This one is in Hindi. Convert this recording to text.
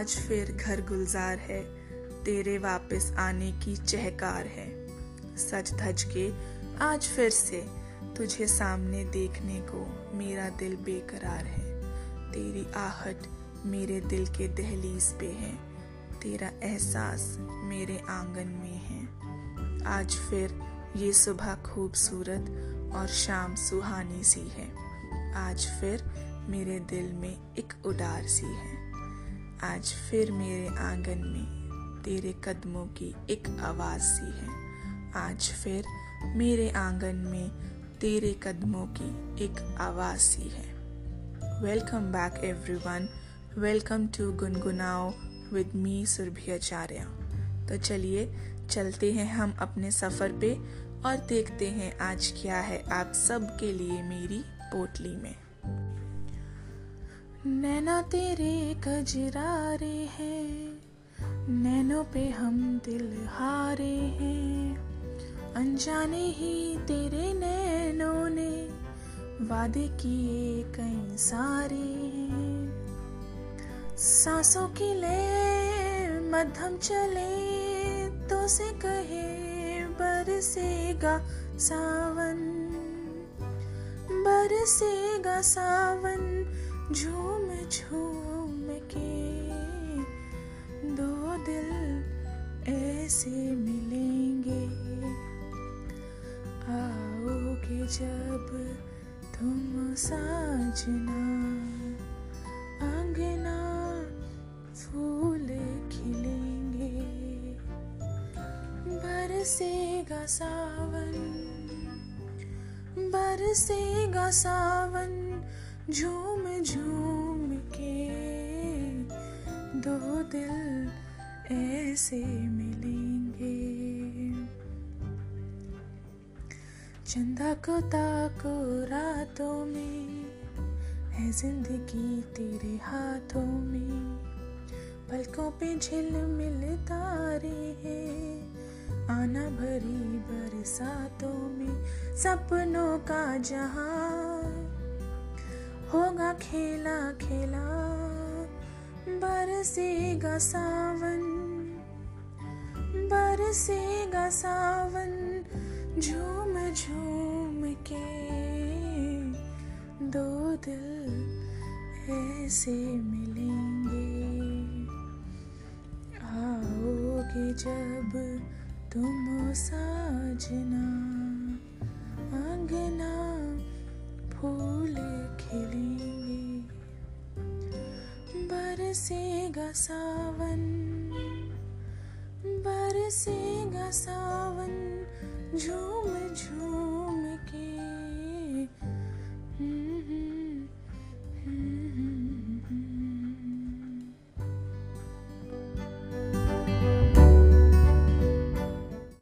आज फिर घर गुलजार है। तेरे वापस आने की चहकार है। सच धज के आज फिर से तुझे सामने देखने को मेरा दिल बेकरार है। तेरी आहट मेरे दिल के दहलीज पे है। तेरा एहसास मेरे आँगन में है। आज फिर ये सुबह खूबसूरत और शाम सुहानी सी है। आज फिर मेरे दिल में एक उडार सी है। आज फिर मेरे आँगन में तेरे कदमों की एक आवाज़ सी है। आज फिर मेरे आँगन में तेरे कदमों की एक आवाज़ सी है। Welcome back everyone welcome to गुनगुनाओ with me Surabhi Acharya. तो चलिए, चलते हैं हम अपने सफ़र पे और देखते हैं आज क्या है आप सब के लिए मेरी पोटली में। नैना तेरे कजरारे हैं, नैनों पे हम दिल हारे हैं। अनजाने ही तेरे नैनों ने वादे किए कई सारे हैं। सांसों की ले मध्यम चले तो से कहे, बरसेगा सावन बरसेगा सावन। झूम झूम के दो दिल ऐसे मिलेंगे। आओगे जब तुम साजना अंगना फूल खिलेंगे। बरसेगा सावन बरसेगा सावन झूम झूम के दो दिल ऐसे मिलेंगे। चंदा को ताको रातों में है ज़िंदगी तेरे हाथों में। पलकों पे झिल मिल तारे हैं आना भरी बरसातों में। सपनों का जहाँ होगा खेला खेला, बरसेगा सावन बरसेगा सावन, झूम झूम के। दो दिल ऐसे मिलेंगे, आओगे जब तुम साजना अंगना बरसेगा सावन बरसेगा सावन झूम झूम